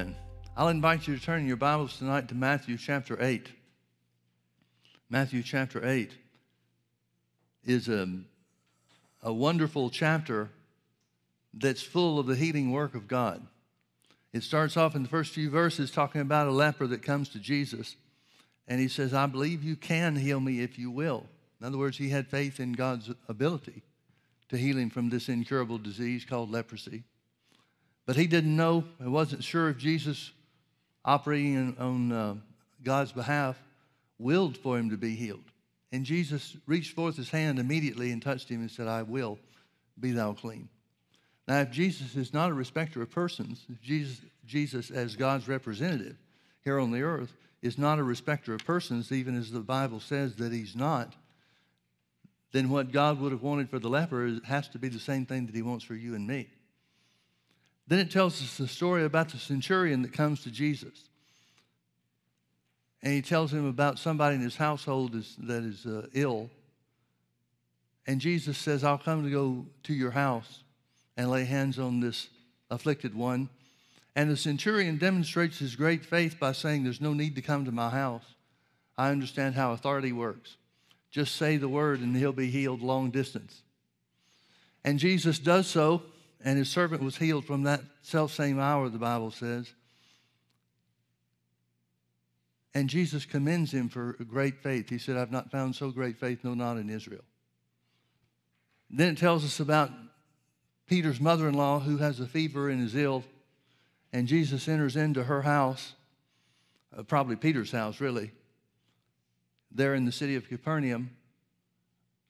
Amen. I'll invite you to turn your Bibles tonight to Matthew chapter 8. Matthew chapter 8 is a, a wonderful chapter that's full of the healing work of God. It starts off in the first few verses talking about a leper that comes to Jesus, and he says, I believe you can heal me if you will. In other words, he had faith in God's ability to heal him from this incurable disease called leprosy. But he didn't know, he wasn't sure if Jesus, operating on uh, God's behalf, willed for him to be healed. And Jesus reached forth his hand immediately and touched him and said, I will, be thou clean. Now, if Jesus is not a respecter of persons, if Jesus, Jesus as God's representative here on the earth is not a respecter of persons, even as the Bible says that he's not, then what God would have wanted for the leper has to be the same thing that he wants for you and me. Then it tells us the story about the centurion that comes to Jesus. And he tells him about somebody in his household is, that is uh, ill. And Jesus says, I'll come to go to your house and lay hands on this afflicted one. And the centurion demonstrates his great faith by saying, There's no need to come to my house. I understand how authority works. Just say the word and he'll be healed long distance. And Jesus does so and his servant was healed from that self same hour, the Bible says. And Jesus commends him for great faith. He said, I've not found so great faith, no, not in Israel. Then it tells us about Peter's mother in law who has a fever and is ill. And Jesus enters into her house, uh, probably Peter's house, really, there in the city of Capernaum,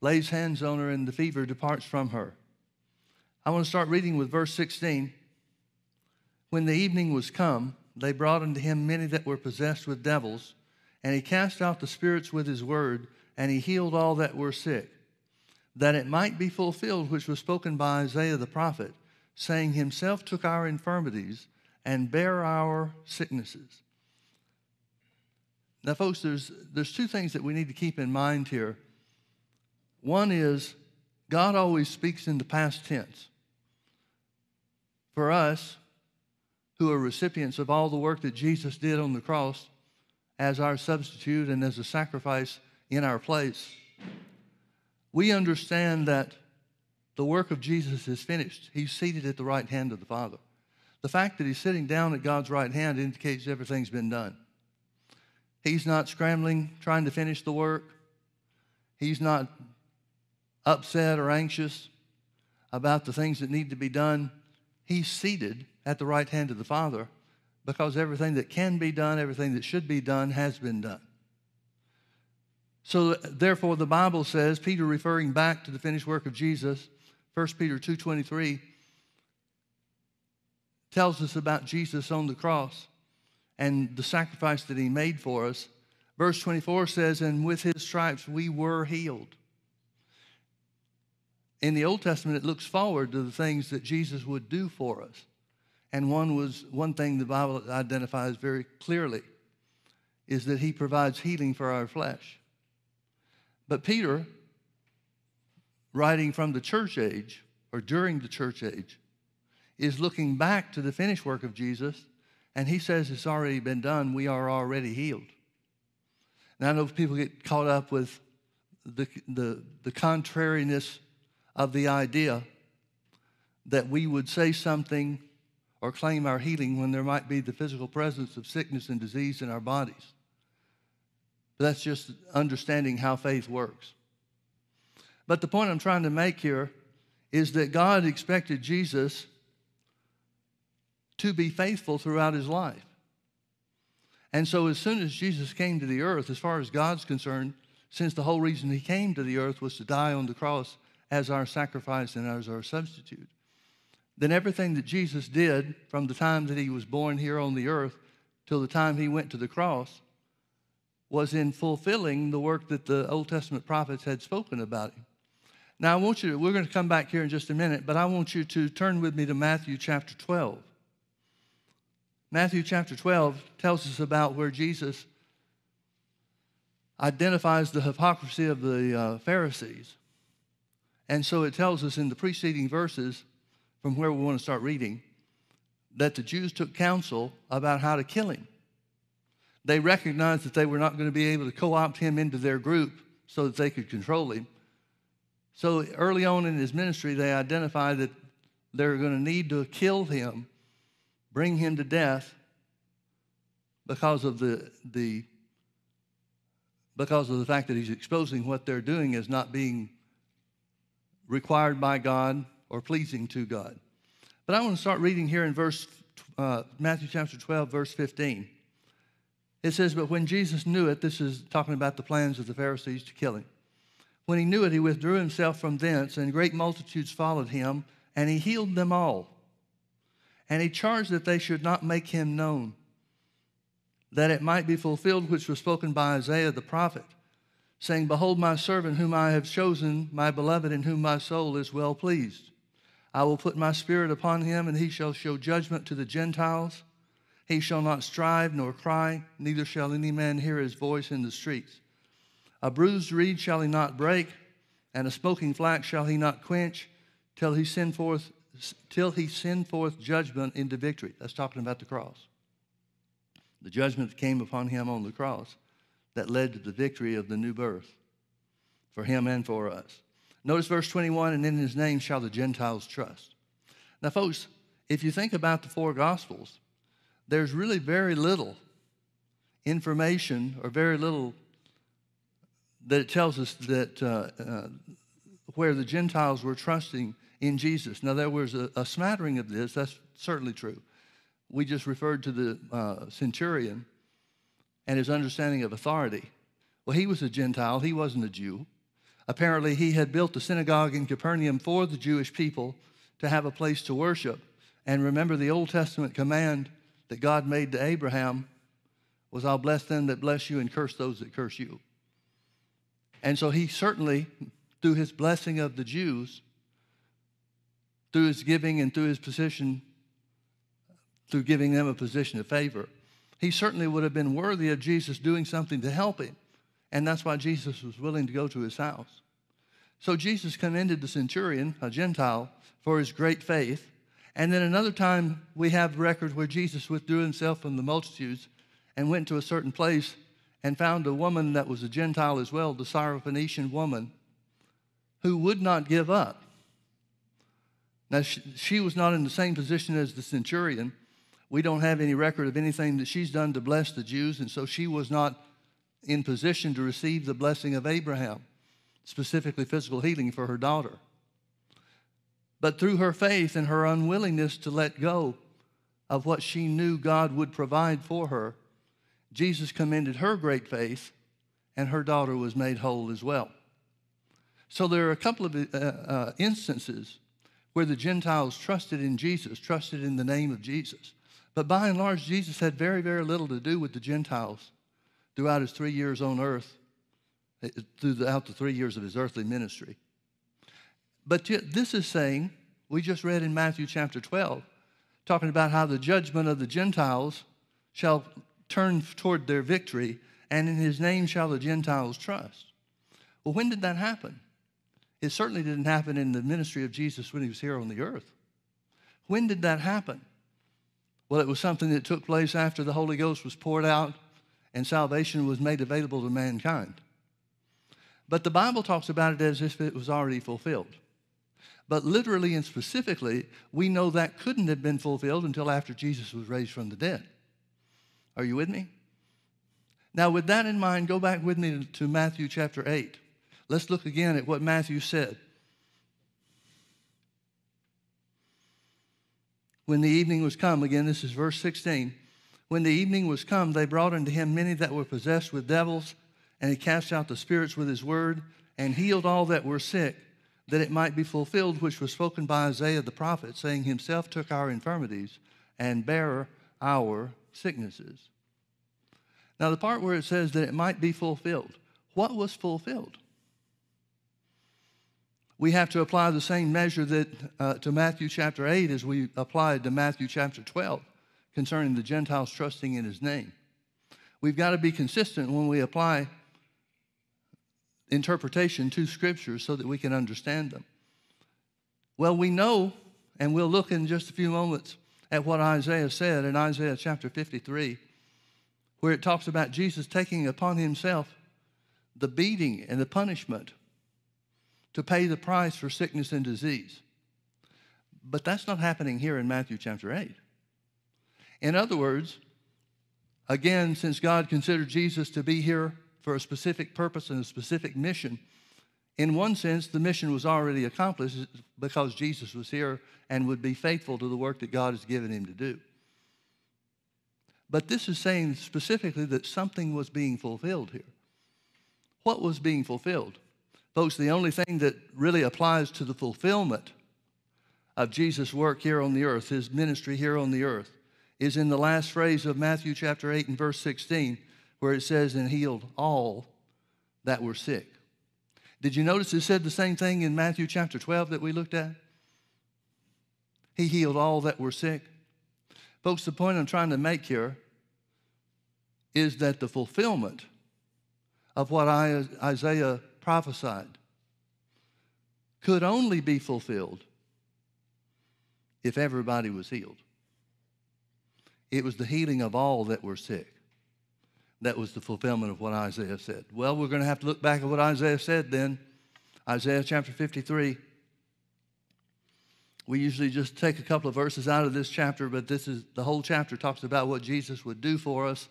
lays hands on her, and the fever departs from her. I want to start reading with verse 16. When the evening was come, they brought unto him many that were possessed with devils, and he cast out the spirits with his word, and he healed all that were sick, that it might be fulfilled which was spoken by Isaiah the prophet, saying, Himself took our infirmities and bare our sicknesses. Now, folks, there's, there's two things that we need to keep in mind here. One is God always speaks in the past tense. For us, who are recipients of all the work that Jesus did on the cross as our substitute and as a sacrifice in our place, we understand that the work of Jesus is finished. He's seated at the right hand of the Father. The fact that he's sitting down at God's right hand indicates everything's been done. He's not scrambling, trying to finish the work. He's not upset or anxious about the things that need to be done, he's seated at the right hand of the Father because everything that can be done, everything that should be done, has been done. So therefore the Bible says, Peter referring back to the finished work of Jesus, 1 Peter 2:23 tells us about Jesus on the cross and the sacrifice that he made for us. Verse 24 says, And with his stripes we were healed in the Old Testament, it looks forward to the things that Jesus would do for us. And one was one thing the Bible identifies very clearly is that he provides healing for our flesh. But Peter, writing from the church age or during the church age, is looking back to the finished work of Jesus, and he says it's already been done. We are already healed. And I know people get caught up with the, the, the contrariness of the idea that we would say something or claim our healing when there might be the physical presence of sickness and disease in our bodies. But that's just understanding how faith works. But the point I'm trying to make here is that God expected Jesus to be faithful throughout his life. And so, as soon as Jesus came to the earth, as far as God's concerned, since the whole reason he came to the earth was to die on the cross as our sacrifice and as our substitute, then everything that Jesus did from the time that he was born here on the earth till the time he went to the cross was in fulfilling the work that the Old Testament prophets had spoken about him. Now, I want you to, we're going to come back here in just a minute, but I want you to turn with me to Matthew chapter 12. Matthew chapter 12 tells us about where Jesus identifies the hypocrisy of the uh, Pharisees. And so it tells us in the preceding verses from where we want to start reading that the Jews took counsel about how to kill him. They recognized that they were not going to be able to co opt him into their group so that they could control him. So early on in his ministry, they identified that they're going to need to kill him, bring him to death because of the, the because of the fact that he's exposing what they're doing as not being required by God or pleasing to God. But I want to start reading here in verse uh, Matthew chapter 12, verse 15. It says, But when Jesus knew it, this is talking about the plans of the Pharisees to kill him. When he knew it, he withdrew himself from thence, and great multitudes followed him, and he healed them all. And he charged that they should not make him known, that it might be fulfilled which was spoken by Isaiah the prophet, saying, Behold, my servant whom I have chosen, my beloved, in whom my soul is well pleased. I will put my spirit upon him, and he shall show judgment to the Gentiles. He shall not strive nor cry, neither shall any man hear his voice in the streets. A bruised reed shall he not break, and a smoking flax shall he not quench, till he send forth till he send forth judgment into victory. That's talking about the cross. The judgment came upon him on the cross that led to the victory of the new birth for him and for us. Notice verse 21 and in his name shall the Gentiles trust. Now, folks, if you think about the four Gospels, there's really very little information or very little that it tells us that uh, uh, where the Gentiles were trusting in Jesus. Now, there was a, a, smattering of this, that's certainly true. We just referred to the uh, centurion and his understanding of authority. Well, he was a Gentile, he wasn't a Jew. Apparently, he had built the synagogue in Capernaum for the Jewish people to have a place to worship. And remember, the Old Testament command that God made to Abraham was, I'll bless them that bless you and curse those that curse you. And so he certainly, through his blessing of the Jews, through his giving and through his position, through giving them a position of favor, he certainly would have been worthy of Jesus doing something to help him. And that's why Jesus was willing to go to his house. So Jesus commended the centurion, a Gentile, for his great faith. And then another time we have record where Jesus withdrew himself from the multitudes and went to a certain place and found a woman that was a Gentile as well, the Syrophoenician woman, who would not give up. Now, she, she, was not in the same position as the centurion. We don't have any record of anything that she's done to bless the Jews, and so she was not in position to receive the blessing of Abraham, specifically physical healing for her daughter. But through her faith and her unwillingness to let go of what she knew God would provide for her, Jesus commended her great faith, and her daughter was made whole as well. So there are a couple of uh, uh, instances where the Gentiles trusted in Jesus, trusted in the name of Jesus. But by and large, Jesus had very, very little to do with the Gentiles throughout his three years on earth, eh, throughout the three years of his earthly ministry. But this is saying, we just read in Matthew chapter 12, talking about how the judgment of the Gentiles shall turn toward their victory, and in his name shall the Gentiles trust. Well, when did that happen? It certainly didn't happen in the ministry of Jesus when he was here on the earth. When did that happen? Well, it was something that took place after the Holy Ghost was poured out and salvation was made available to mankind. But the Bible talks about it as if it was already fulfilled. But literally and specifically, we know that couldn't have been fulfilled until after Jesus was raised from the dead. Are you with me? Now, with that in mind, go back with me to Matthew chapter 8. Let's look again at what Matthew said. When the evening was come, again, this is verse 16. When the evening was come, they brought unto him many that were possessed with devils, and he cast out the spirits with his word, and healed all that were sick, that it might be fulfilled which was spoken by Isaiah the prophet, saying, Himself took our infirmities and bare our sicknesses. Now, the part where it says that it might be fulfilled, what was fulfilled? We have to apply the same measure that uh, to Matthew chapter 8 as we applied to Matthew chapter 12 concerning the Gentiles trusting in his name. We've got to be consistent when we apply interpretation to scriptures so that we can understand them. Well, we know, and we'll look in just a few moments at what Isaiah said in Isaiah chapter 53, where it talks about Jesus taking upon himself the beating and the punishment to pay the price for sickness and disease. But that's not happening here in Matthew chapter 8. In other words, again, since God considered Jesus to be here for a specific purpose and a specific mission, in one sense, the mission was already accomplished because Jesus was here and would be faithful to the work that God has given him to do. But this is saying specifically that something was being fulfilled here. What was being fulfilled? Folks, the only thing that really applies to the fulfillment of Jesus' work here on the earth, his ministry here on the earth, is in the last phrase of Matthew chapter 8 and verse 16, where it says, and healed all that were sick. Did you notice it said the same thing in Matthew chapter 12 that we looked at? He healed all that were sick. Folks, the point I'm trying to make here is that the fulfillment of what Isaiah prophesied could only be fulfilled if everybody was healed. It was the healing of all that were sick. That was the fulfillment of what Isaiah said. Well, we're going to have to look back at what Isaiah said then. Isaiah chapter 53. We usually just take a couple of verses out of this chapter, but this is the whole chapter talks about what Jesus would do for us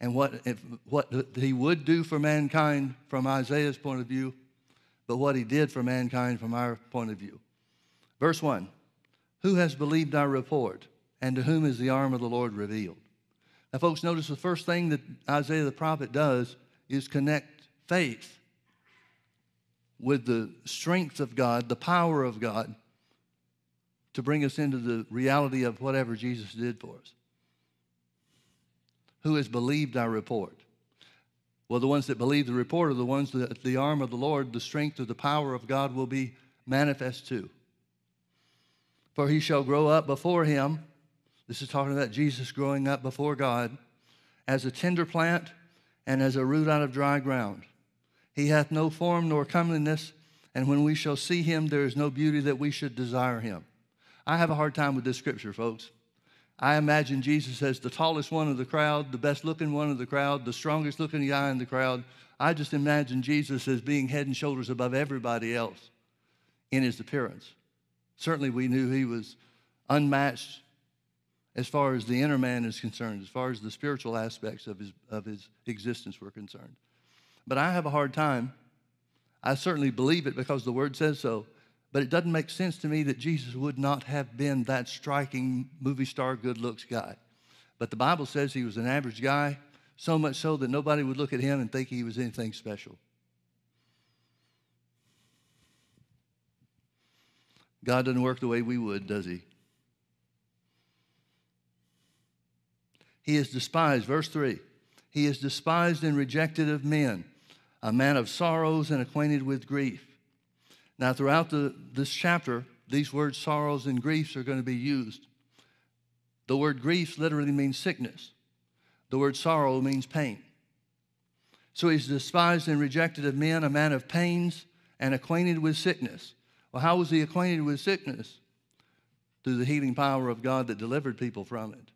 and what, if, what he would do for mankind from Isaiah's point of view, but what he did for mankind from our point of view. Verse 1 Who has believed our report, and to whom is the arm of the Lord revealed? Now, folks, notice the first thing that Isaiah the prophet does is connect faith with the strength of God, the power of God, to bring us into the reality of whatever Jesus did for us. Who has believed our report? Well, the ones that believe the report are the ones that the arm of the Lord, the strength of the power of God will be manifest to. For he shall grow up before him. This is talking about Jesus growing up before God as a tender plant and as a root out of dry ground. He hath no form nor comeliness, and when we shall see him, there is no beauty that we should desire him. I have a hard time with this scripture, folks. I imagine Jesus as the tallest one of the crowd, the best looking one of the crowd, the strongest looking guy in the crowd. I just imagine Jesus as being head and shoulders above everybody else in his appearance. Certainly, we knew he was unmatched as far as the inner man is concerned, as far as the spiritual aspects of his, of his existence were concerned. But I have a hard time. I certainly believe it because the word says so. But it doesn't make sense to me that Jesus would not have been that striking movie star good looks guy. But the Bible says he was an average guy, so much so that nobody would look at him and think he was anything special. God doesn't work the way we would, does he? He is despised, verse 3. He is despised and rejected of men, a man of sorrows and acquainted with grief. Now, throughout the, this chapter, these words sorrows and griefs are going to be used. The word grief literally means sickness, the word sorrow means pain. So he's despised and rejected of men, a man of pains and acquainted with sickness. Well, how was he acquainted with sickness? Through the healing power of God that delivered people from it.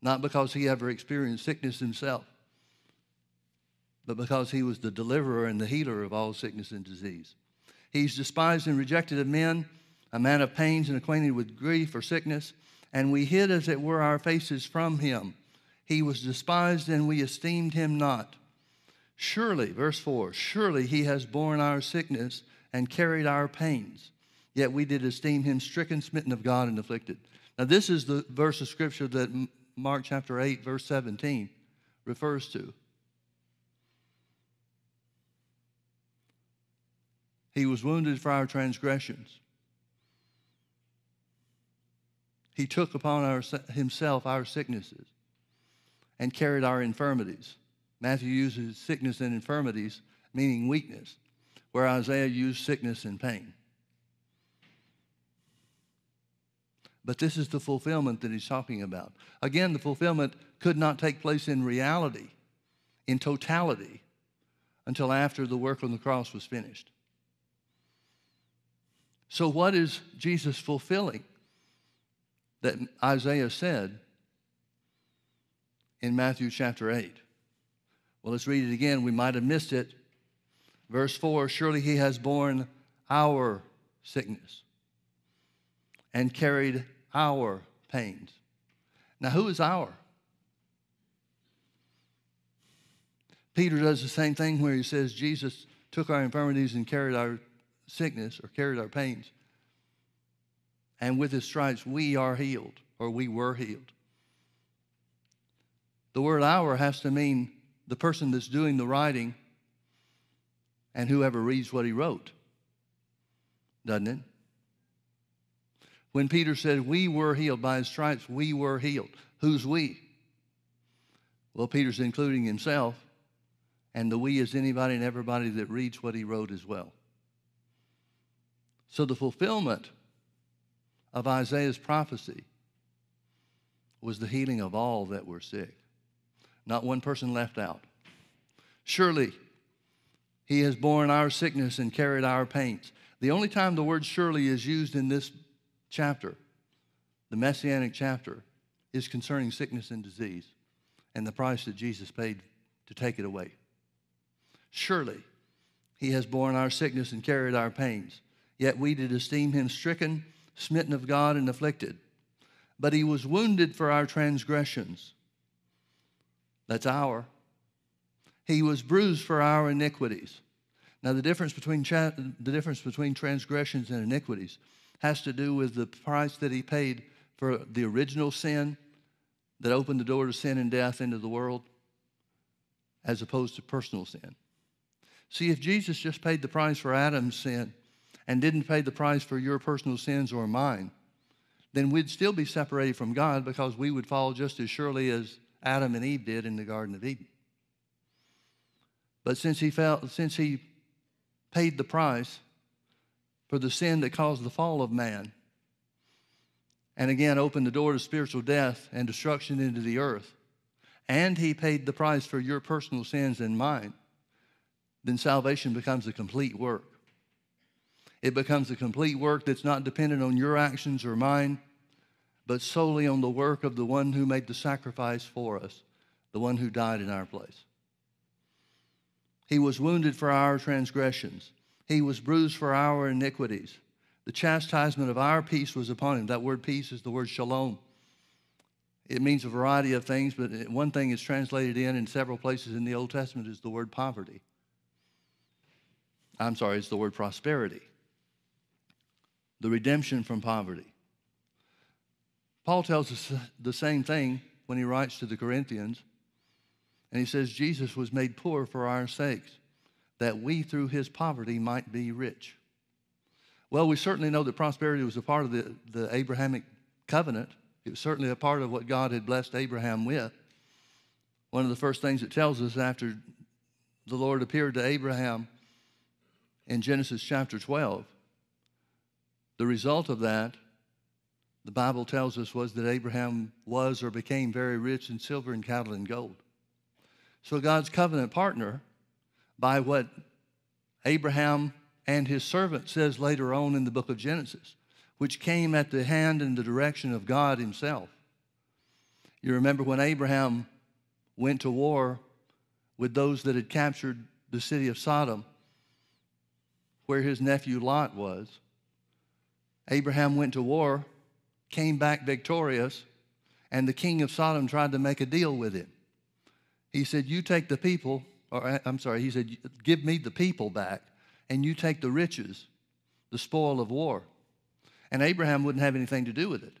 Not because he ever experienced sickness himself but because he was the deliverer and the healer of all sickness and disease. He's despised and rejected of men, a man of pains and acquainted with grief or sickness, and we hid as it were our faces from him. He was despised and we esteemed him not. Surely, verse 4, surely he has borne our sickness and carried our pains. Yet we did esteem him stricken, smitten of God, and afflicted. Now, this is the verse of scripture that Mark chapter 8, verse 17 refers to. He was wounded for our transgressions. He took upon our, himself our sicknesses and carried our infirmities. Matthew uses sickness and infirmities, meaning weakness, where Isaiah used sickness and pain. But this is the fulfillment that he's talking about. Again, the fulfillment could not take place in reality, in totality, until after the work on the cross was finished. So, what is Jesus fulfilling? that Isaiah said in Matthew chapter 8. Well, let's read it again. We might have missed it. Verse 4 Surely he has borne our sickness and carried our pains. Now, who is our? Peter does the same thing where he says Jesus took our infirmities and carried our sickness or carried our pains. And with his stripes, we are healed or we were healed. The word our has to mean the person that's doing the writing and whoever reads what he wrote, doesn't it? When Peter said, We were healed by his stripes, we were healed. Who's we? Well, Peter's including himself, and the we is anybody and everybody that reads what he wrote as well. So the fulfillment of Isaiah's prophecy was the healing of all that were sick. Not one person left out. Surely he has borne our sickness and carried our pains. The only time the word surely is used in this chapter, the messianic chapter, is concerning sickness and disease and the price that Jesus paid to take it away. Surely he has borne our sickness and carried our pains. Yet we did esteem him stricken, smitten of God, and afflicted. But he was wounded for our transgressions. That's our. He was bruised for our iniquities. Now, the difference between, cha- the difference between transgressions and iniquities has to do with the price that he paid for the original sin that opened the door to sin and death into the world, as opposed to personal sin. See, if Jesus just paid the price for Adam's sin, and didn't pay the price for your personal sins or mine, then we'd still be separated from God because we would fall just as surely as Adam and Eve did in the Garden of Eden. But since he, felt, since he paid the price for the sin that caused the fall of man, and again opened the door to spiritual death and destruction into the earth, and he paid the price for your personal sins and mine, then salvation becomes a complete work. It becomes a complete work that's not dependent on your actions or mine, but solely on the work of the one who made the sacrifice for us, the one who died in our place. He was wounded for our transgressions, he was bruised for our iniquities. The chastisement of our peace was upon him. That word peace is the word shalom. It means a variety of things, but one thing is translated in in several places in the Old Testament is the word poverty. I'm sorry, it's the word prosperity the redemption from poverty. Paul tells us the same thing when he writes to the Corinthians. And he says, Jesus was made poor for our sakes, that we through his poverty might be rich. Well, we certainly know that prosperity was a part of the, the Abrahamic covenant. It was certainly a part of what God had blessed Abraham with. One of the first things it tells us after the Lord appeared to Abraham in Genesis chapter 12 the result of that, the Bible tells us, was that Abraham was or became very rich in silver and cattle and gold. So God's covenant partner, by what Abraham and his servant says later on in the book of Genesis, which came at the hand and the direction of God himself. You remember when Abraham went to war with those that had captured the city of Sodom, where his nephew Lot was. Abraham went to war, came back victorious, and the king of Sodom tried to make a deal with him. He said, You take the people, or uh, I'm sorry, he said, Give me the people back, and you take the riches, the spoil of war. And Abraham wouldn't have anything to do with it.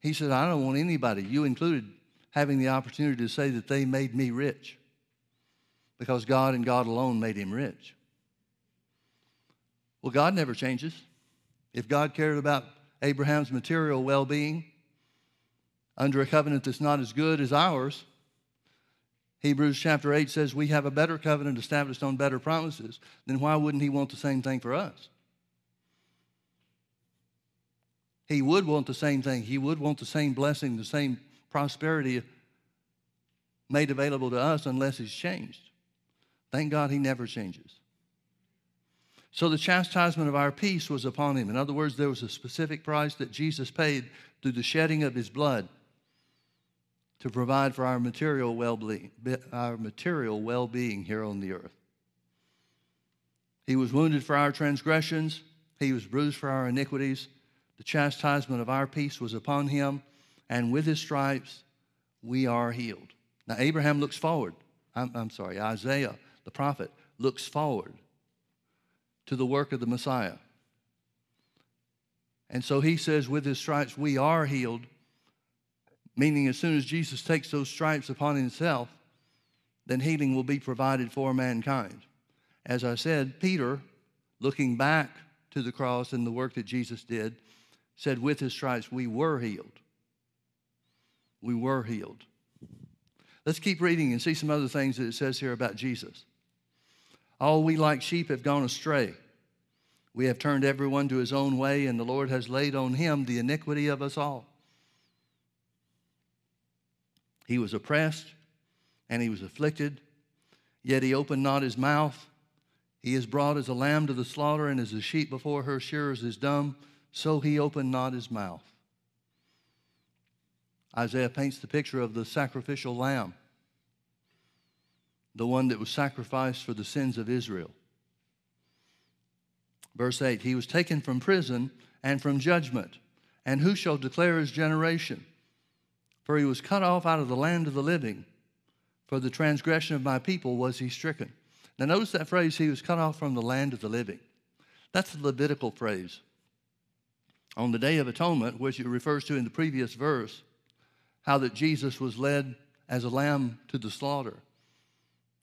He said, I don't want anybody, you included, having the opportunity to say that they made me rich because God and God alone made him rich. Well, God never changes. If God cared about Abraham's material well being under a covenant that's not as good as ours, Hebrews chapter 8 says we have a better covenant established on better promises, then why wouldn't He want the same thing for us? He would want the same thing. He would want the same blessing, the same prosperity made available to us unless He's changed. Thank God He never changes. So the chastisement of our peace was upon him. In other words, there was a specific price that Jesus paid through the shedding of his blood to provide for our material well-being, our material well-being here on the earth. He was wounded for our transgressions, he was bruised for our iniquities. The chastisement of our peace was upon him, and with his stripes we are healed. Now, Abraham looks forward. I'm, I'm sorry, Isaiah, the prophet, looks forward to the work of the Messiah. And so he says, with his stripes we are healed, meaning as soon as Jesus takes those stripes upon himself, then healing will be provided for mankind. As I said, Peter, looking back to the cross and the work that Jesus did, said, With his stripes we were healed. We were healed. Let's keep reading and see some other things that it says here about Jesus. All we like sheep have gone astray. We have turned everyone to his own way, and the Lord has laid on him the iniquity of us all. He was oppressed and he was afflicted, yet he opened not his mouth. He is brought as a lamb to the slaughter, and as a sheep before her shearers is dumb, so he opened not his mouth. Isaiah paints the picture of the sacrificial lamb, the one that was sacrificed for the sins of Israel. Verse 8 He was taken from prison and from judgment. And who shall declare his generation? For he was cut off out of the land of the living. For the transgression of my people was he stricken. Now, notice that phrase, he was cut off from the land of the living. That's a Levitical phrase. On the Day of Atonement, which it refers to in the previous verse, how that Jesus was led as a lamb to the slaughter.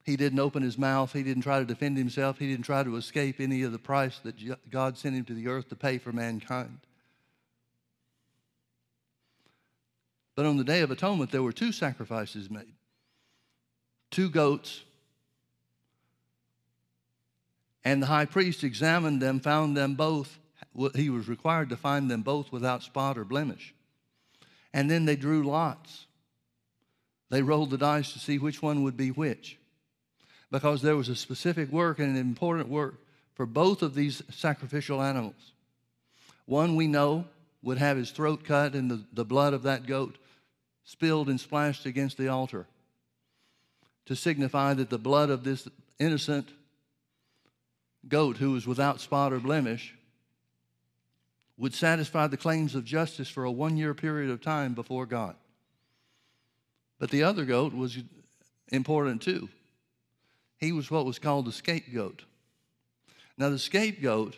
He didn't open his mouth. He didn't try to defend himself. He didn't try to escape any of the price that God sent him to the earth to pay for mankind. But on the Day of Atonement, there were two sacrifices made two goats and the high priest examined them, found them both, he was required to find them both without spot or blemish. And then they drew lots. They rolled the dice to see which one would be which. Because there was a specific work and an important work for both of these sacrificial animals. One we know would have his throat cut and the, the blood of that goat spilled and splashed against the altar to signify that the blood of this innocent goat who was without spot or blemish would satisfy the claims of justice for a one year period of time before God. But the other goat was important too. He was what was called the scapegoat. Now, the scapegoat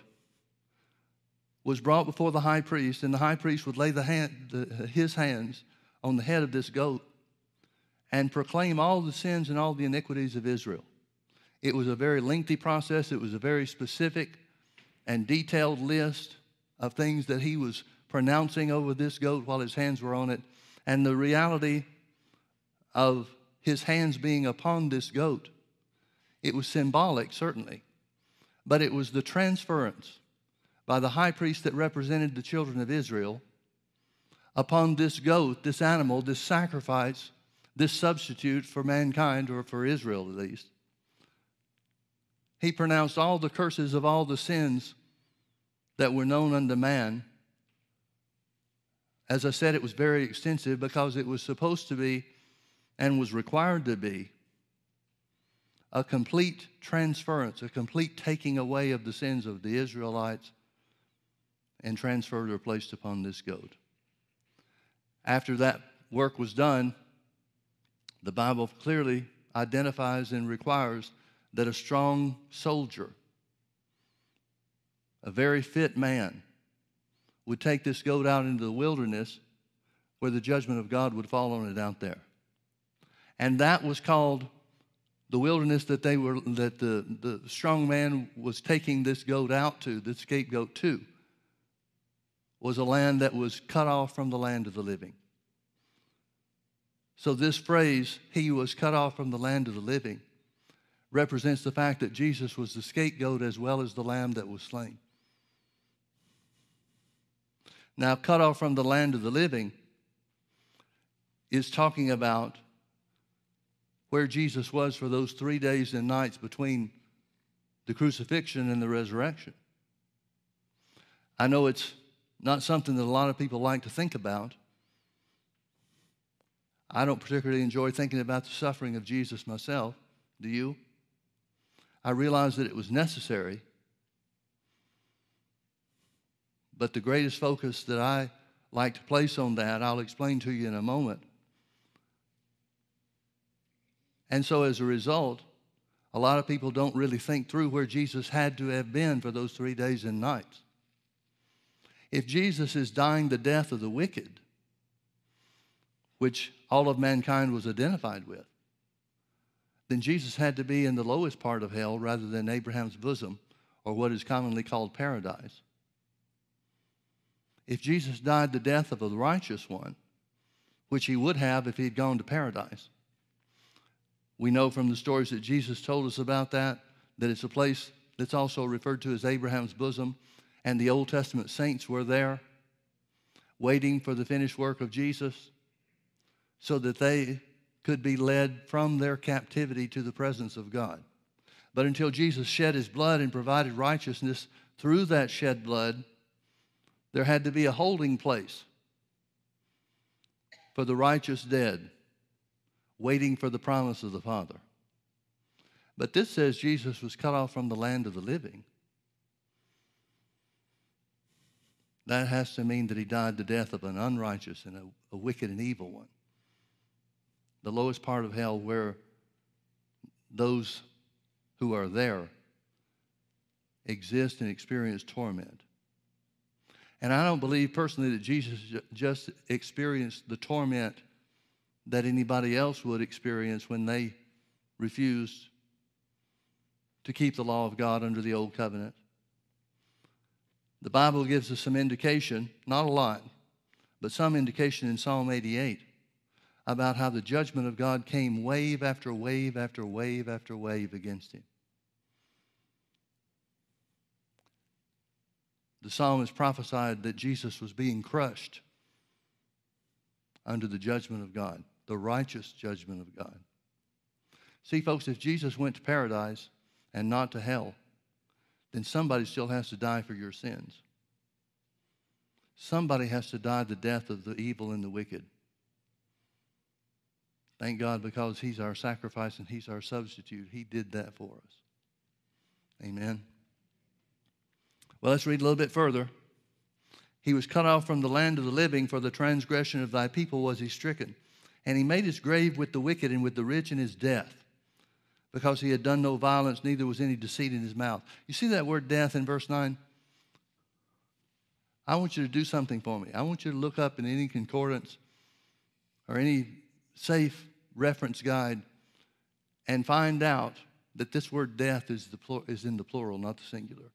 was brought before the high priest, and the high priest would lay the hand, the, his hands on the head of this goat and proclaim all the sins and all the iniquities of Israel. It was a very lengthy process, it was a very specific and detailed list of things that he was pronouncing over this goat while his hands were on it. And the reality of his hands being upon this goat, it was symbolic, certainly, but it was the transference by the high priest that represented the children of Israel upon this goat, this animal, this sacrifice, this substitute for mankind, or for Israel at least he pronounced all the curses of all the sins that were known unto man. As I said, it was very extensive because it was supposed to be and was required to be a complete transference, a complete taking away of the sins of the Israelites and transferred or placed upon this goat. After that work was done, the Bible clearly identifies and requires that a strong soldier, a very fit man, would take this goat out into the wilderness where the judgment of God would fall on it out there. And that was called the wilderness that they were that the, the strong man was taking this goat out to, the scapegoat to, was a land that was cut off from the land of the living. So this phrase, he was cut off from the land of the living, represents the fact that Jesus was the scapegoat as well as the lamb that was slain. Now, cut off from the land of the living is talking about where Jesus was for those three days and nights between the crucifixion and the resurrection. I know it's not something that a lot of people like to think about. I don't particularly enjoy thinking about the suffering of Jesus myself. Do you? I realize that it was necessary. But the greatest focus that I like to place on that, I'll explain to you in a moment. And so as a result, a lot of people don't really think through where Jesus had to have been for those three days and nights. If Jesus is dying the death of the wicked, which all of mankind was identified with, then Jesus had to be in the lowest part of hell rather than Abraham's bosom or what is commonly called paradise. If Jesus died the death of a righteous one, which he would have if he had gone to paradise, we know from the stories that Jesus told us about that that it's a place that's also referred to as Abraham's bosom, and the Old Testament saints were there waiting for the finished work of Jesus so that they could be led from their captivity to the presence of God. But until Jesus shed his blood and provided righteousness through that shed blood, there had to be a holding place for the righteous dead, waiting for the promise of the Father. But this says Jesus was cut off from the land of the living. That has to mean that he died the death of an unrighteous and a, a wicked and evil one the lowest part of hell where those who are there exist and experience torment. And I don't believe personally that Jesus just experienced the torment that anybody else would experience when they refused to keep the law of God under the old covenant. The Bible gives us some indication, not a lot, but some indication in Psalm 88 about how the judgment of God came wave after wave after wave after wave against him. The psalmist prophesied that Jesus was being crushed under the judgment of God, the righteous judgment of God. See, folks, if Jesus went to paradise and not to hell, then somebody still has to die for your sins. Somebody has to die the death of the evil and the wicked. Thank God because He's our sacrifice and He's our substitute. He did that for us. Amen. Well, let's read a little bit further. He was cut off from the land of the living, for the transgression of thy people was he stricken. And he made his grave with the wicked and with the rich in his death, because he had done no violence, neither was any deceit in his mouth. You see that word death in verse 9? I want you to do something for me. I want you to look up in any concordance or any safe reference guide and find out that this word death is, the, is in the plural, not the singular.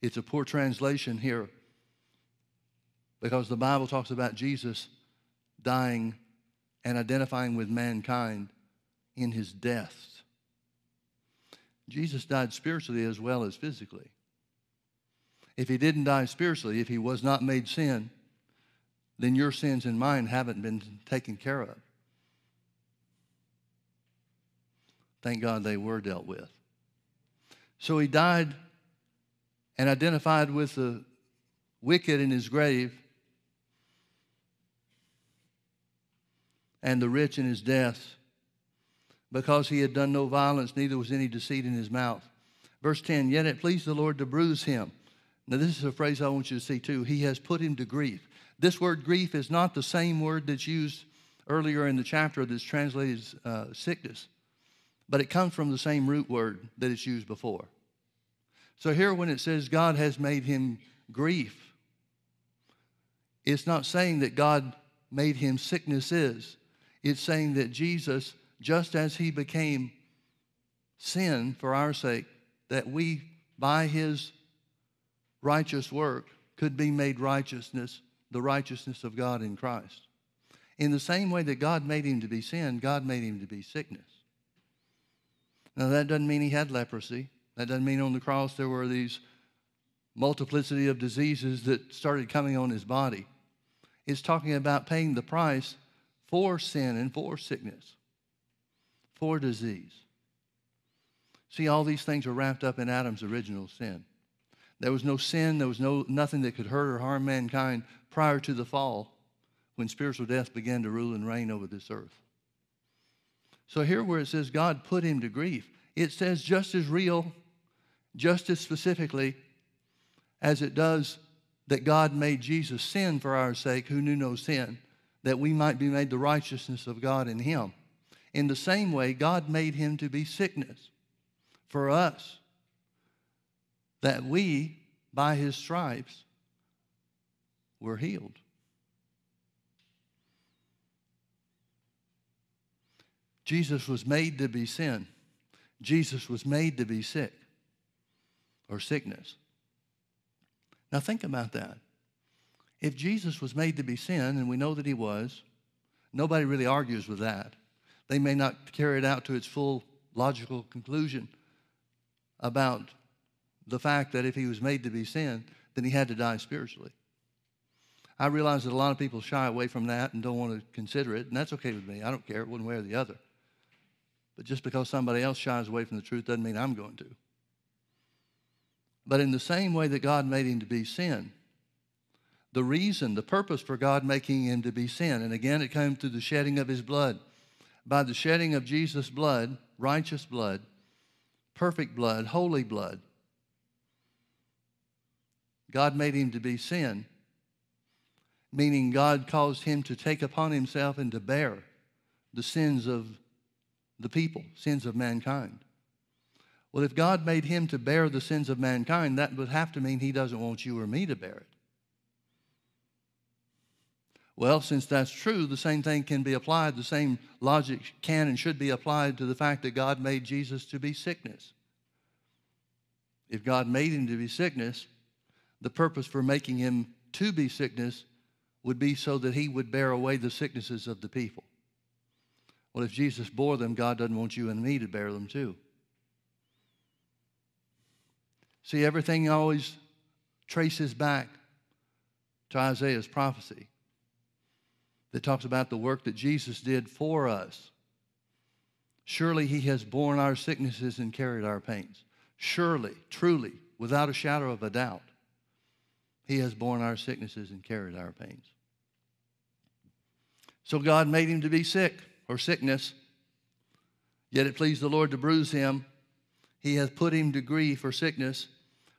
It's a poor translation here because the Bible talks about Jesus dying and identifying with mankind in his death. Jesus died spiritually as well as physically. If he didn't die spiritually, if he was not made sin, then your sins and mine haven't been taken care of. Thank God they were dealt with. So he died and identified with the wicked in his grave and the rich in his death because he had done no violence, neither was any deceit in his mouth. Verse 10 Yet it pleased the Lord to bruise him. Now, this is a phrase I want you to see too. He has put him to grief. This word grief is not the same word that's used earlier in the chapter that's translated uh, sickness, but it comes from the same root word that it's used before. So here, when it says God has made him grief, it's not saying that God made him sickness is. It's saying that Jesus, just as he became sin for our sake, that we, by his righteous work, could be made righteousness the righteousness of God in Christ. In the same way that God made him to be sin, God made him to be sickness. Now, that doesn't mean he had leprosy. That doesn't mean on the cross there were these multiplicity of diseases that started coming on his body. It's talking about paying the price for sin and for sickness, for disease. See, all these things are wrapped up in Adam's original sin. There was no sin, there was no, nothing that could hurt or harm mankind prior to the fall when spiritual death began to rule and reign over this earth. So here where it says God put him to grief, it says just as real, just as specifically as it does that God made Jesus sin for our sake, who knew no sin, that we might be made the righteousness of God in him. In the same way, God made him to be sickness for us, that we, by his stripes, were healed. Jesus was made to be sin. Jesus was made to be sick or sickness. Now think about that. If Jesus was made to be sin, and we know that he was, nobody really argues with that. They may not carry it out to its full logical conclusion about the fact that if he was made to be sin, then he had to die spiritually. I realize that a lot of people shy away from that and don't want to consider it, and that's okay with me. I don't care one way or the other. But just because somebody else shies away from the truth doesn't mean I'm going to. But in the same way that God made him to be sin, the reason, the purpose for God making him to be sin, and again it came through the shedding of his blood. By the shedding of Jesus' blood, righteous blood, perfect blood, holy blood, God made him to be sin, meaning God caused him to take upon himself and to bear the sins of the people, sins of mankind. Well, if God made him to bear the sins of mankind, that would have to mean he doesn't want you or me to bear it. Well, since that's true, the same thing can be applied, the same logic can and should be applied to the fact that God made Jesus to be sickness. If God made him to be sickness, the purpose for making him to be sickness would be so that he would bear away the sicknesses of the people. Well, if Jesus bore them, God doesn't want you and me to bear them too. See, everything always traces back to Isaiah's prophecy that talks about the work that Jesus did for us. Surely he has borne our sicknesses and carried our pains. Surely, truly, without a shadow of a doubt, he has borne our sicknesses and carried our pains. So God made him to be sick or sickness. Yet it pleased the Lord to bruise him. He hath put him to grief or sickness.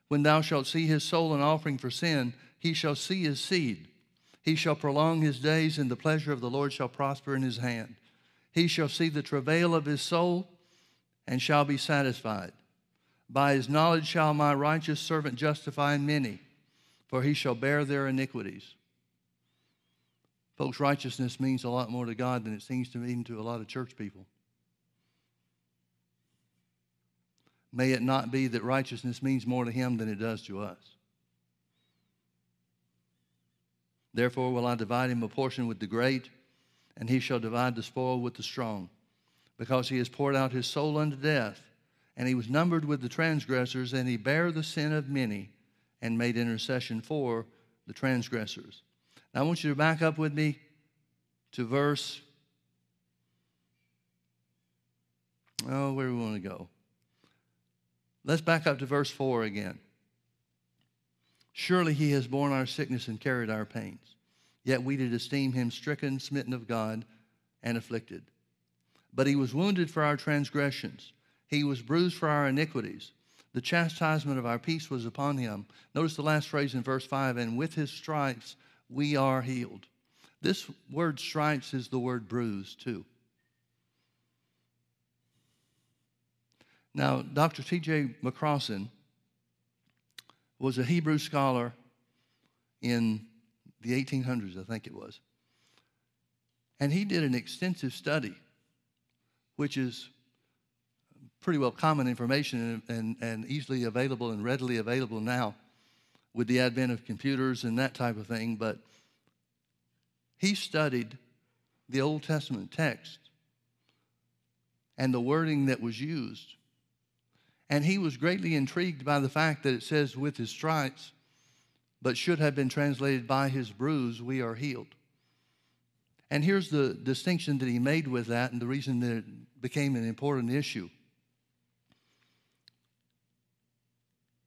When thou shalt see his soul an offering for sin, he shall see his seed. He shall prolong his days, and the pleasure of the Lord shall prosper in his hand. He shall see the travail of his soul and shall be satisfied. By his knowledge shall my righteous servant justify many, for he shall bear their iniquities. Folks, righteousness means a lot more to God than it seems to mean to a lot of church people. May it not be that righteousness means more to him than it does to us. Therefore will I divide him a portion with the great, and he shall divide the spoil with the strong, because he has poured out his soul unto death, and he was numbered with the transgressors, and he bare the sin of many, and made intercession for the transgressors. Now I want you to back up with me to verse. Oh, where do we want to go? Let's back up to verse 4 again. Surely he has borne our sickness and carried our pains. Yet we did esteem him stricken, smitten of God, and afflicted. But he was wounded for our transgressions, he was bruised for our iniquities. The chastisement of our peace was upon him. Notice the last phrase in verse 5 and with his stripes we are healed. This word stripes is the word bruise, too. Now, Dr. T.J. McCrossan was a Hebrew scholar in the 1800s, I think it was. And he did an extensive study, which is pretty well common information and, and, and easily available and readily available now with the advent of computers and that type of thing, but he studied the Old Testament text and the wording that was used. And he was greatly intrigued by the fact that it says, with his stripes, but should have been translated, by his bruise, we are healed. And here's the distinction that he made with that and the reason that it became an important issue.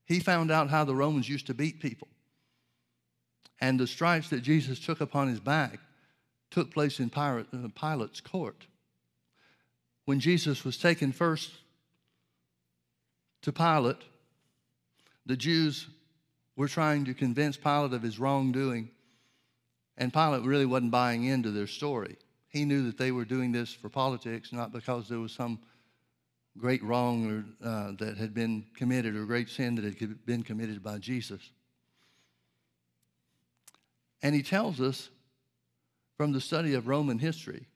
he found out how the Romans used to beat people. And the stripes that Jesus took upon his back took place in uh, Pilate's court. When Jesus was taken first to Pilate, the Jews were trying to convince Pilate of his wrongdoing, and Pilate really wasn't buying into their story. He knew that they were doing this for politics, not because there was some great wrong or, uh, that had been committed or great sin that had been committed by Jesus. And he tells us from the study of Roman history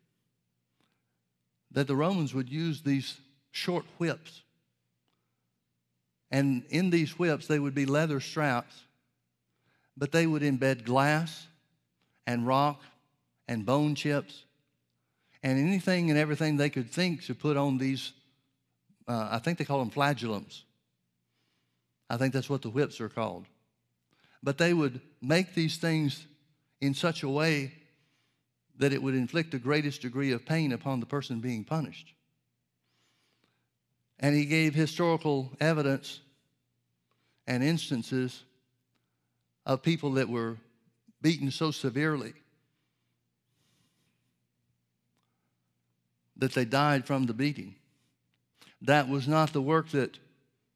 that the Romans would use these short whips. And in these whips, they would be leather straps, but they would embed glass and rock and bone chips and anything and everything they could think to put on these, uh, I think they call them flagellums. I think that's what the whips are called. But they would make these things in such a way that it would inflict the greatest degree of pain upon the person being punished. And he gave historical evidence and instances of people that were beaten so severely that they died from the beating. That was not the work that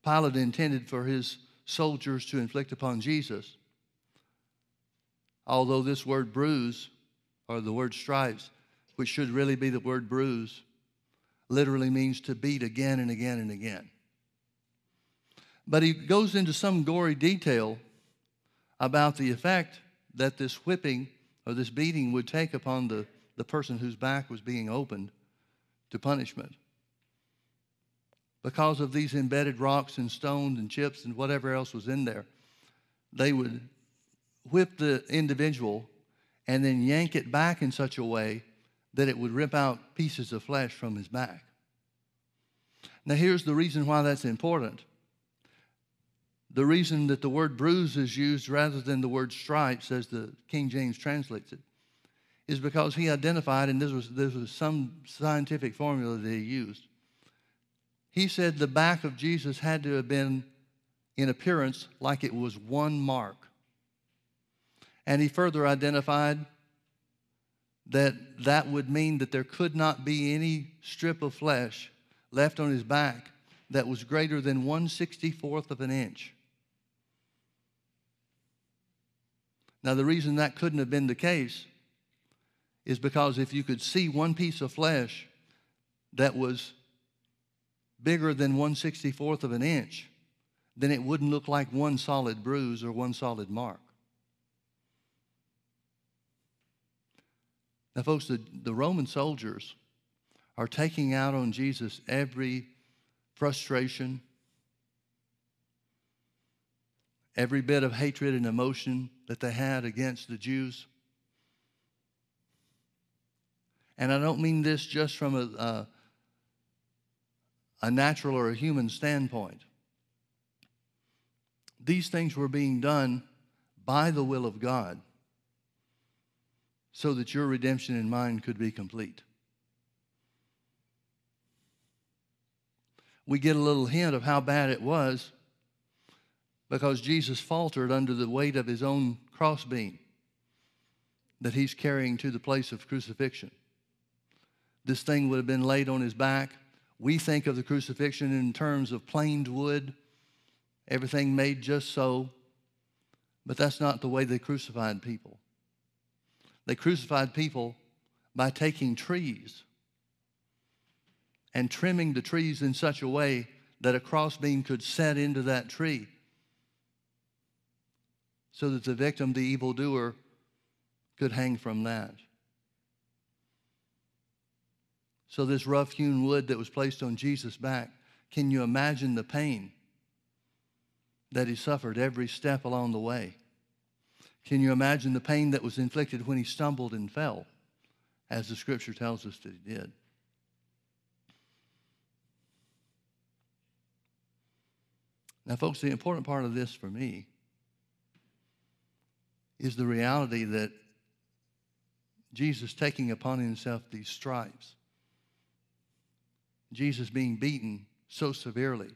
Pilate intended for his soldiers to inflict upon Jesus. Although this word bruise, or the word stripes, which should really be the word bruise, literally means to beat again and again and again. But he goes into some gory detail about the effect that this whipping or this beating would take upon the, the person whose back was being opened to punishment. Because of these embedded rocks and stones and chips and whatever else was in there, they would whip the individual and then yank it back in such a way that it would rip out pieces of flesh from his back. Now, here's the reason why that's important. The reason that the word bruise is used rather than the word stripes, as the King James translates it, is because he identified, and this was, this was some scientific formula that he used. He said the back of Jesus had to have been in appearance like it was one mark. And he further identified that that would mean that there could not be any strip of flesh left on his back that was greater than 164th of an inch. Now, the reason that couldn't have been the case is because if you could see one piece of flesh that was bigger than 164th of an inch, then it wouldn't look like one solid bruise or one solid mark. Now, folks, the, the Roman soldiers are taking out on Jesus every frustration, every bit of hatred and emotion that they had against the Jews. And I don't mean this just from a, a, a natural or a human standpoint. These things were being done by the will of God so that your redemption and mine could be complete. We get a little hint of how bad it was because Jesus faltered under the weight of his own crossbeam that he's carrying to the place of crucifixion this thing would have been laid on his back. We think of the crucifixion in terms of planed wood, everything made just so, but that's not the way they crucified people. They crucified people by taking trees and trimming the trees in such a way that a crossbeam could set into that tree so that the victim, the evildoer, could hang from that. So, this rough hewn wood that was placed on Jesus' back, can you imagine the pain that he suffered every step along the way? Can you imagine the pain that was inflicted when he stumbled and fell, as the scripture tells us that he did? Now, folks, the important part of this for me is the reality that Jesus taking upon himself these stripes Jesus being beaten so severely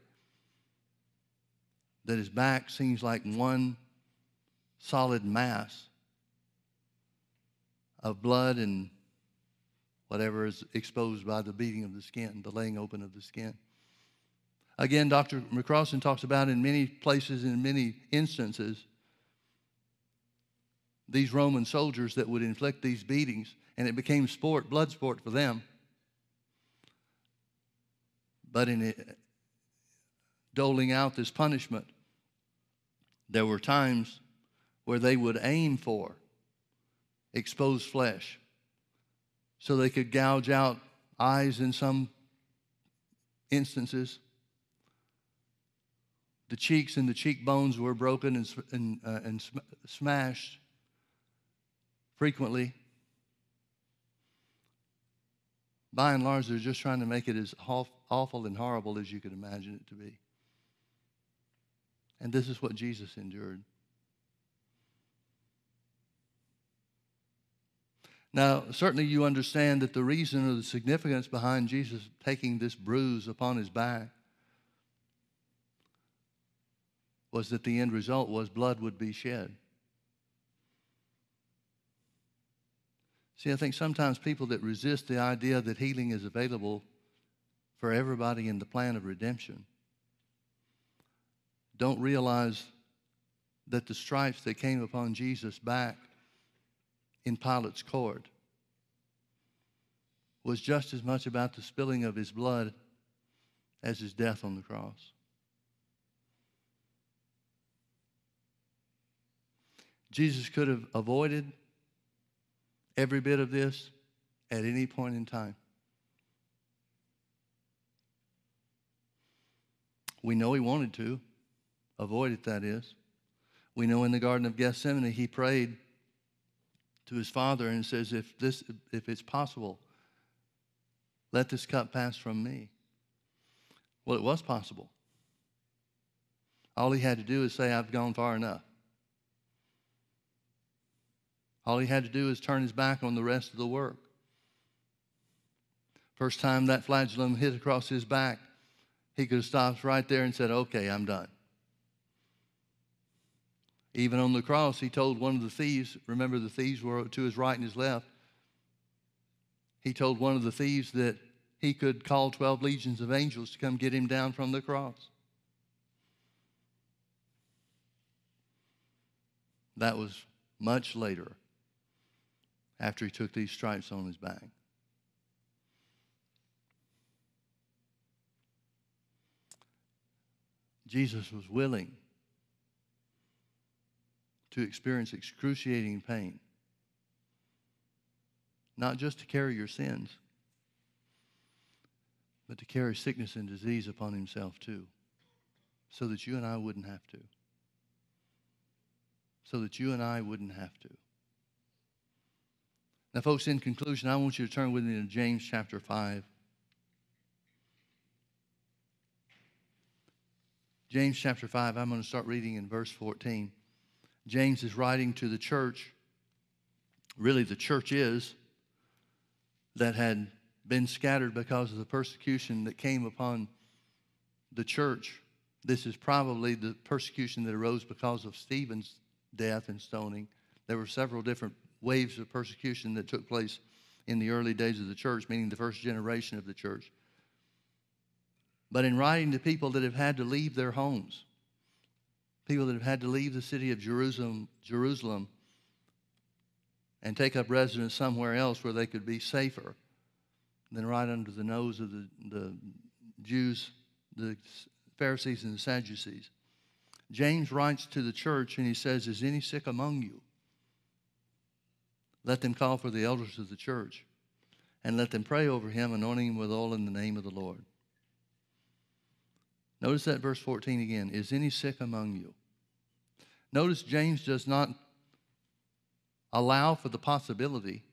that his back seems like one solid mass of blood and whatever is exposed by the beating of the skin, the laying open of the skin. Again, Dr. McCrossan talks about in many places, in many instances, these Roman soldiers that would inflict these beatings, and it became sport, blood sport for them. But in it, doling out this punishment, there were times where they would aim for exposed flesh so they could gouge out eyes in some instances. The cheeks and the cheekbones were broken and, and, uh, and sm- smashed frequently. By and large, they're just trying to make it as awful and horrible as you could imagine it to be. And this is what Jesus endured. Now, certainly you understand that the reason or the significance behind Jesus taking this bruise upon his back was that the end result was blood would be shed. See, I think sometimes people that resist the idea that healing is available for everybody in the plan of redemption don't realize that the stripes that came upon Jesus' back in Pilate's court was just as much about the spilling of his blood as his death on the cross. Jesus could have avoided every bit of this at any point in time. We know he wanted to, avoid it, that is. We know in the Garden of Gethsemane he prayed to his father and says, if, this, if it's possible, let this cup pass from me. Well, it was possible. All he had to do is say, I've gone far enough. All he had to do is turn his back on the rest of the work. First time that flagellum hit across his back, he could have stopped right there and said, Okay, I'm done. Even on the cross, he told one of the thieves, remember the thieves were to his right and his left. He told one of the thieves that he could call 12 legions of angels to come get him down from the cross. That was much later after he took these stripes on his back. Jesus was willing to experience excruciating pain. Not just to carry your sins, but to carry sickness and disease upon himself too, so that you and I wouldn't have to. So that you and I wouldn't have to. Now, folks, in conclusion, I want you to turn with me to James chapter 5. James chapter 5, I'm going to start reading in verse 14. James is writing to the church, really, the church is, that had been scattered because of the persecution that came upon the church. This is probably the persecution that arose because of Stephen's death and stoning. There were several different waves of persecution that took place in the early days of the church, meaning the first generation of the church. But in writing to people that have had to leave their homes, people that have had to leave the city of Jerusalem, Jerusalem and take up residence somewhere else where they could be safer than right under the nose of the, the Jews, the Pharisees and the Sadducees. James writes to the church and he says, Is any sick among you? Let them call for the elders of the church and let them pray over him, anointing him with oil in the name of the Lord. Notice that verse 14 again. Is any sick among you? Notice James does not allow for the possibility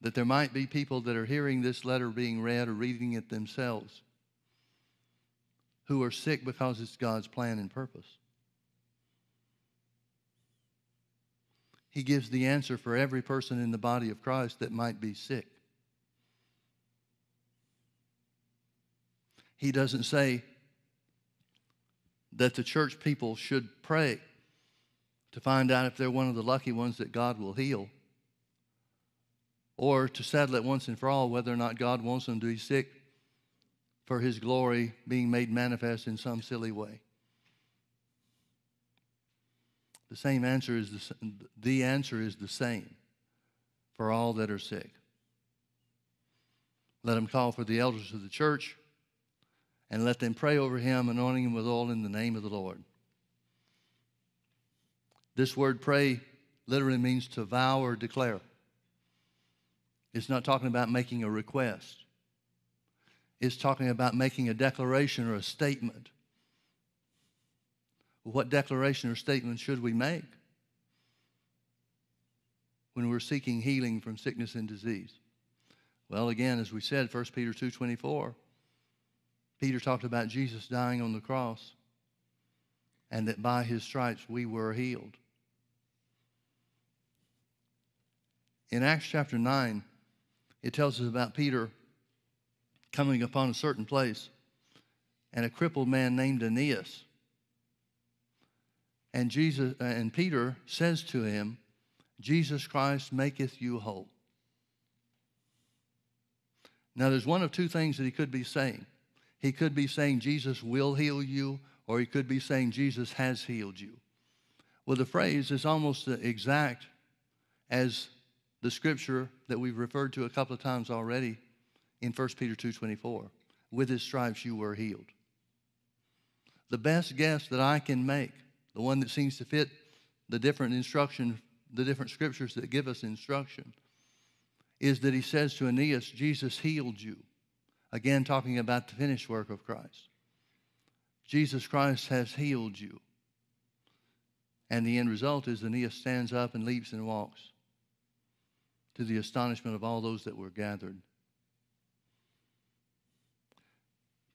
that there might be people that are hearing this letter being read or reading it themselves who are sick because it's God's plan and purpose. He gives the answer for every person in the body of Christ that might be sick. He doesn't say, that the church people should pray to find out if they're one of the lucky ones that God will heal, or to settle it once and for all whether or not God wants them to be sick for his glory being made manifest in some silly way. The same answer is the, the answer is the same for all that are sick. Let them call for the elders of the church and let them pray over him, anointing him with oil in the name of the Lord. This word pray literally means to vow or declare. It's not talking about making a request. It's talking about making a declaration or a statement. What declaration or statement should we make when we're seeking healing from sickness and disease? Well, again, as we said, 1 Peter 2.24, Peter talked about Jesus dying on the cross and that by his stripes we were healed. In Acts chapter 9, it tells us about Peter coming upon a certain place and a crippled man named Aeneas. And Jesus and Peter says to him, Jesus Christ maketh you whole. Now there's one of two things that he could be saying. He could be saying Jesus will heal you, or he could be saying Jesus has healed you. Well, the phrase is almost exact as the scripture that we've referred to a couple of times already in 1 Peter 2:24. With his stripes you were healed. The best guess that I can make, the one that seems to fit the different instruction, the different scriptures that give us instruction, is that he says to Aeneas, Jesus healed you. Again, talking about the finished work of Christ. Jesus Christ has healed you. And the end result is Aeneas stands up and leaps and walks to the astonishment of all those that were gathered.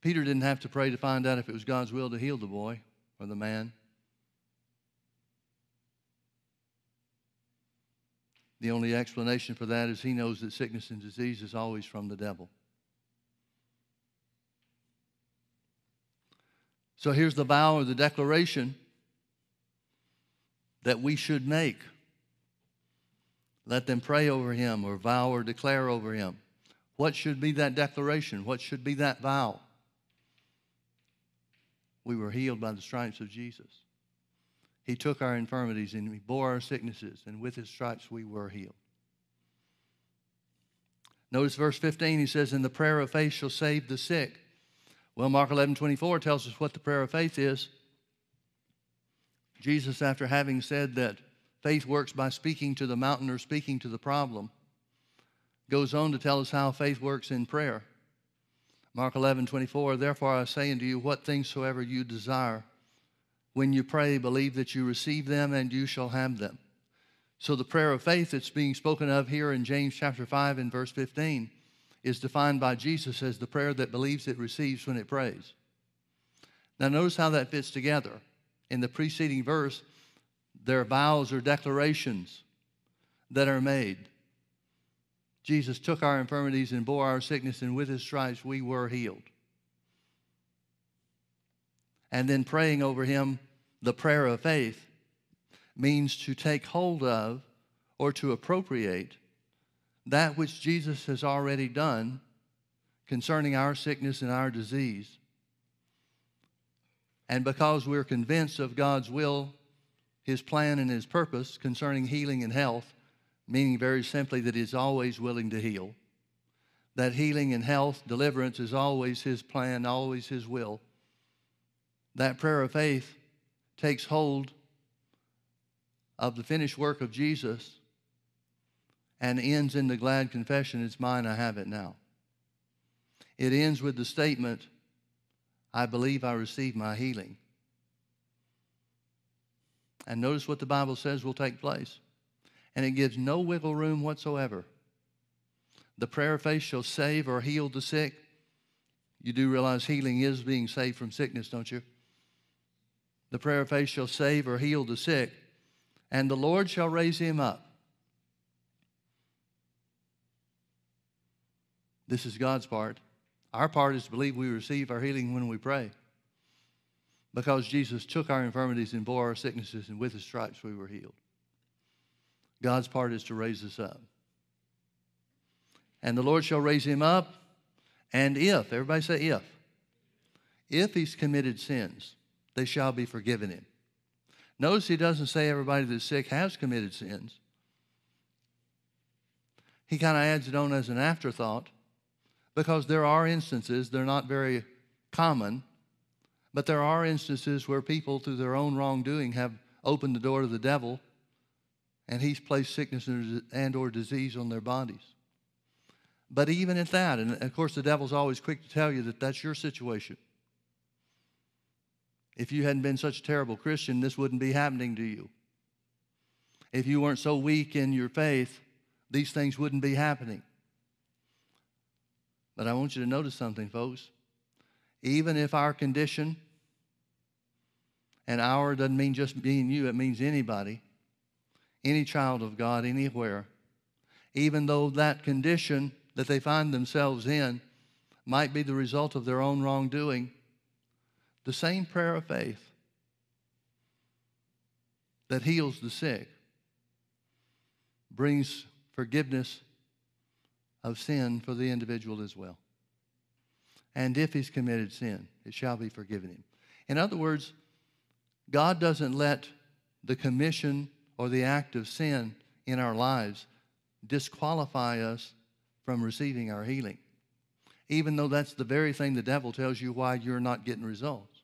Peter didn't have to pray to find out if it was God's will to heal the boy or the man. The only explanation for that is he knows that sickness and disease is always from the devil. So here's the vow or the declaration that we should make. Let them pray over him or vow or declare over him. What should be that declaration? What should be that vow? We were healed by the stripes of Jesus. He took our infirmities and he bore our sicknesses, and with his stripes we were healed. Notice verse 15, he says, And the prayer of faith shall save the sick. Well, Mark 11 24 tells us what the prayer of faith is. Jesus, after having said that faith works by speaking to the mountain or speaking to the problem, goes on to tell us how faith works in prayer. Mark 11 24, therefore I say unto you, what things soever you desire, when you pray, believe that you receive them and you shall have them. So the prayer of faith that's being spoken of here in James chapter 5 and verse 15 is defined by Jesus as the prayer that believes it receives when it prays. Now, notice how that fits together. In the preceding verse, there are vows or declarations that are made. Jesus took our infirmities and bore our sickness, and with his stripes we were healed. And then praying over him, the prayer of faith, means to take hold of or to appropriate that which Jesus has already done concerning our sickness and our disease. And because we're convinced of God's will, His plan, and His purpose concerning healing and health, meaning very simply that He's always willing to heal, that healing and health, deliverance is always His plan, always His will, that prayer of faith takes hold of the finished work of Jesus and ends in the glad confession, It's mine, I have it now. It ends with the statement, I believe I receive my healing. And notice what the Bible says will take place. And it gives no wiggle room whatsoever. The prayer of faith shall save or heal the sick. You do realize healing is being saved from sickness, don't you? The prayer of faith shall save or heal the sick, and the Lord shall raise him up. This is God's part. Our part is to believe we receive our healing when we pray. because Jesus took our infirmities and bore our sicknesses, and with his stripes we were healed. God's part is to raise us up. And the Lord shall raise him up, and if, everybody say if, if he's committed sins, they shall be forgiven him. Notice he doesn't say everybody that's sick has committed sins. He kind of adds it on as an afterthought because there are instances, they're not very common, but there are instances where people, through their own wrongdoing, have opened the door to the devil and he's placed sickness and or disease on their bodies. But even at that, and of course the devil's always quick to tell you that that's your situation. If you hadn't been such a terrible Christian, this wouldn't be happening to you. If you weren't so weak in your faith, these things wouldn't be happening. But I want you to notice something, folks. Even if our condition, and our doesn't mean just being you, it means anybody, any child of God, anywhere, even though that condition that they find themselves in might be the result of their own wrongdoing, the same prayer of faith that heals the sick brings forgiveness of sin for the individual as well. And if he's committed sin, it shall be forgiven him. In other words, God doesn't let the commission or the act of sin in our lives disqualify us from receiving our healing, even though that's the very thing the devil tells you why you're not getting results.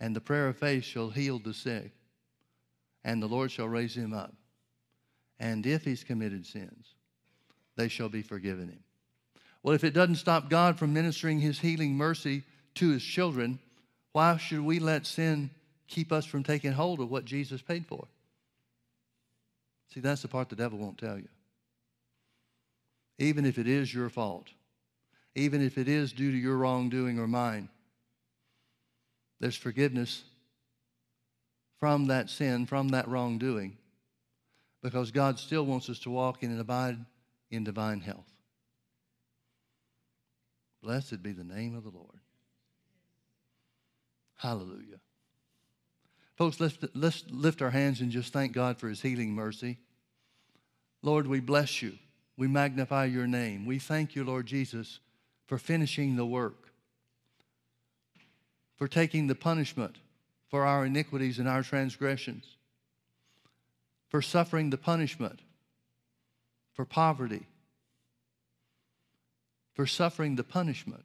And the prayer of faith shall heal the sick, and the Lord shall raise him up. And if he's committed sins, they shall be forgiven him. Well, if it doesn't stop God from ministering his healing mercy to his children, why should we let sin keep us from taking hold of what Jesus paid for? See, that's the part the devil won't tell you. Even if it is your fault, even if it is due to your wrongdoing or mine, there's forgiveness from that sin, from that wrongdoing, because God still wants us to walk in and abide in divine health. Blessed be the name of the Lord. Hallelujah. Folks, let's, let's lift our hands and just thank God for his healing mercy. Lord, we bless you. We magnify your name. We thank you, Lord Jesus, for finishing the work for taking the punishment for our iniquities and our transgressions, for suffering the punishment for poverty, for suffering the punishment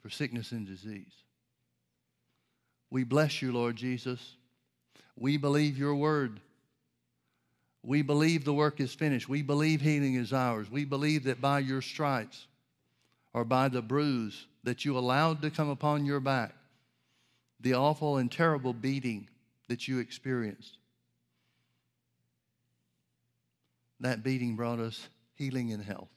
for sickness and disease. We bless you, Lord Jesus. We believe your word. We believe the work is finished. We believe healing is ours. We believe that by your stripes or by the bruise that you allowed to come upon your back, the awful and terrible beating that you experienced. That beating brought us healing and health.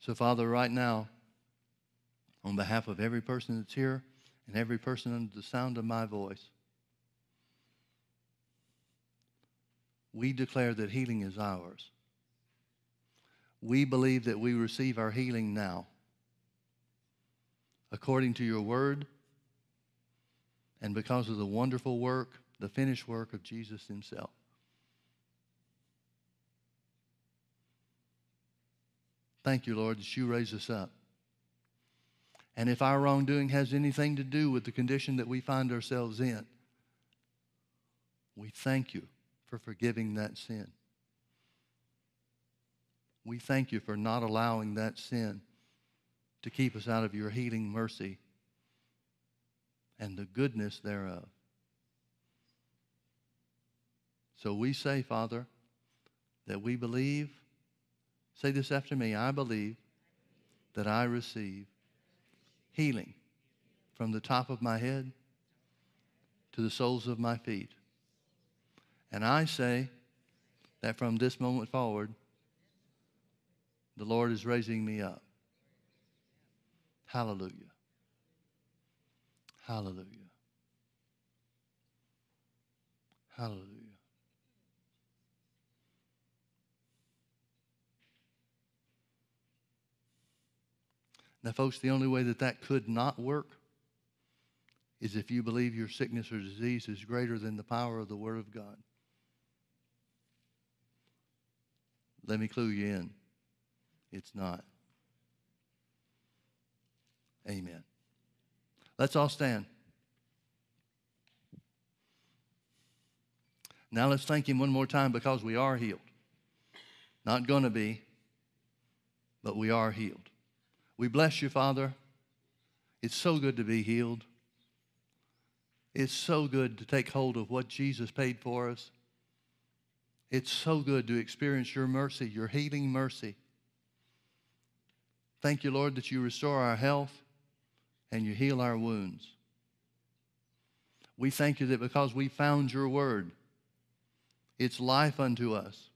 So, Father, right now, on behalf of every person that's here and every person under the sound of my voice, we declare that healing is ours we believe that we receive our healing now according to your word and because of the wonderful work, the finished work of Jesus himself. Thank you, Lord, that you raise us up. And if our wrongdoing has anything to do with the condition that we find ourselves in, we thank you for forgiving that sin. We thank you for not allowing that sin to keep us out of your healing mercy and the goodness thereof. So we say, Father, that we believe. Say this after me I believe that I receive healing from the top of my head to the soles of my feet. And I say that from this moment forward, the Lord is raising me up. Hallelujah. Hallelujah. Hallelujah. Now, folks, the only way that that could not work is if you believe your sickness or disease is greater than the power of the Word of God. Let me clue you in. It's not. Amen. Let's all stand. Now let's thank Him one more time because we are healed. Not going to be, but we are healed. We bless you, Father. It's so good to be healed. It's so good to take hold of what Jesus paid for us. It's so good to experience your mercy, your healing mercy. Thank you, Lord, that you restore our health and you heal our wounds. We thank you that because we found your word, it's life unto us,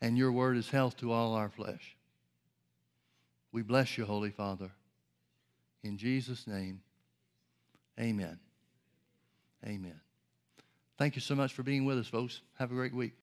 and your word is health to all our flesh. We bless you, Holy Father. In Jesus' name, amen. Amen. Thank you so much for being with us, folks. Have a great week.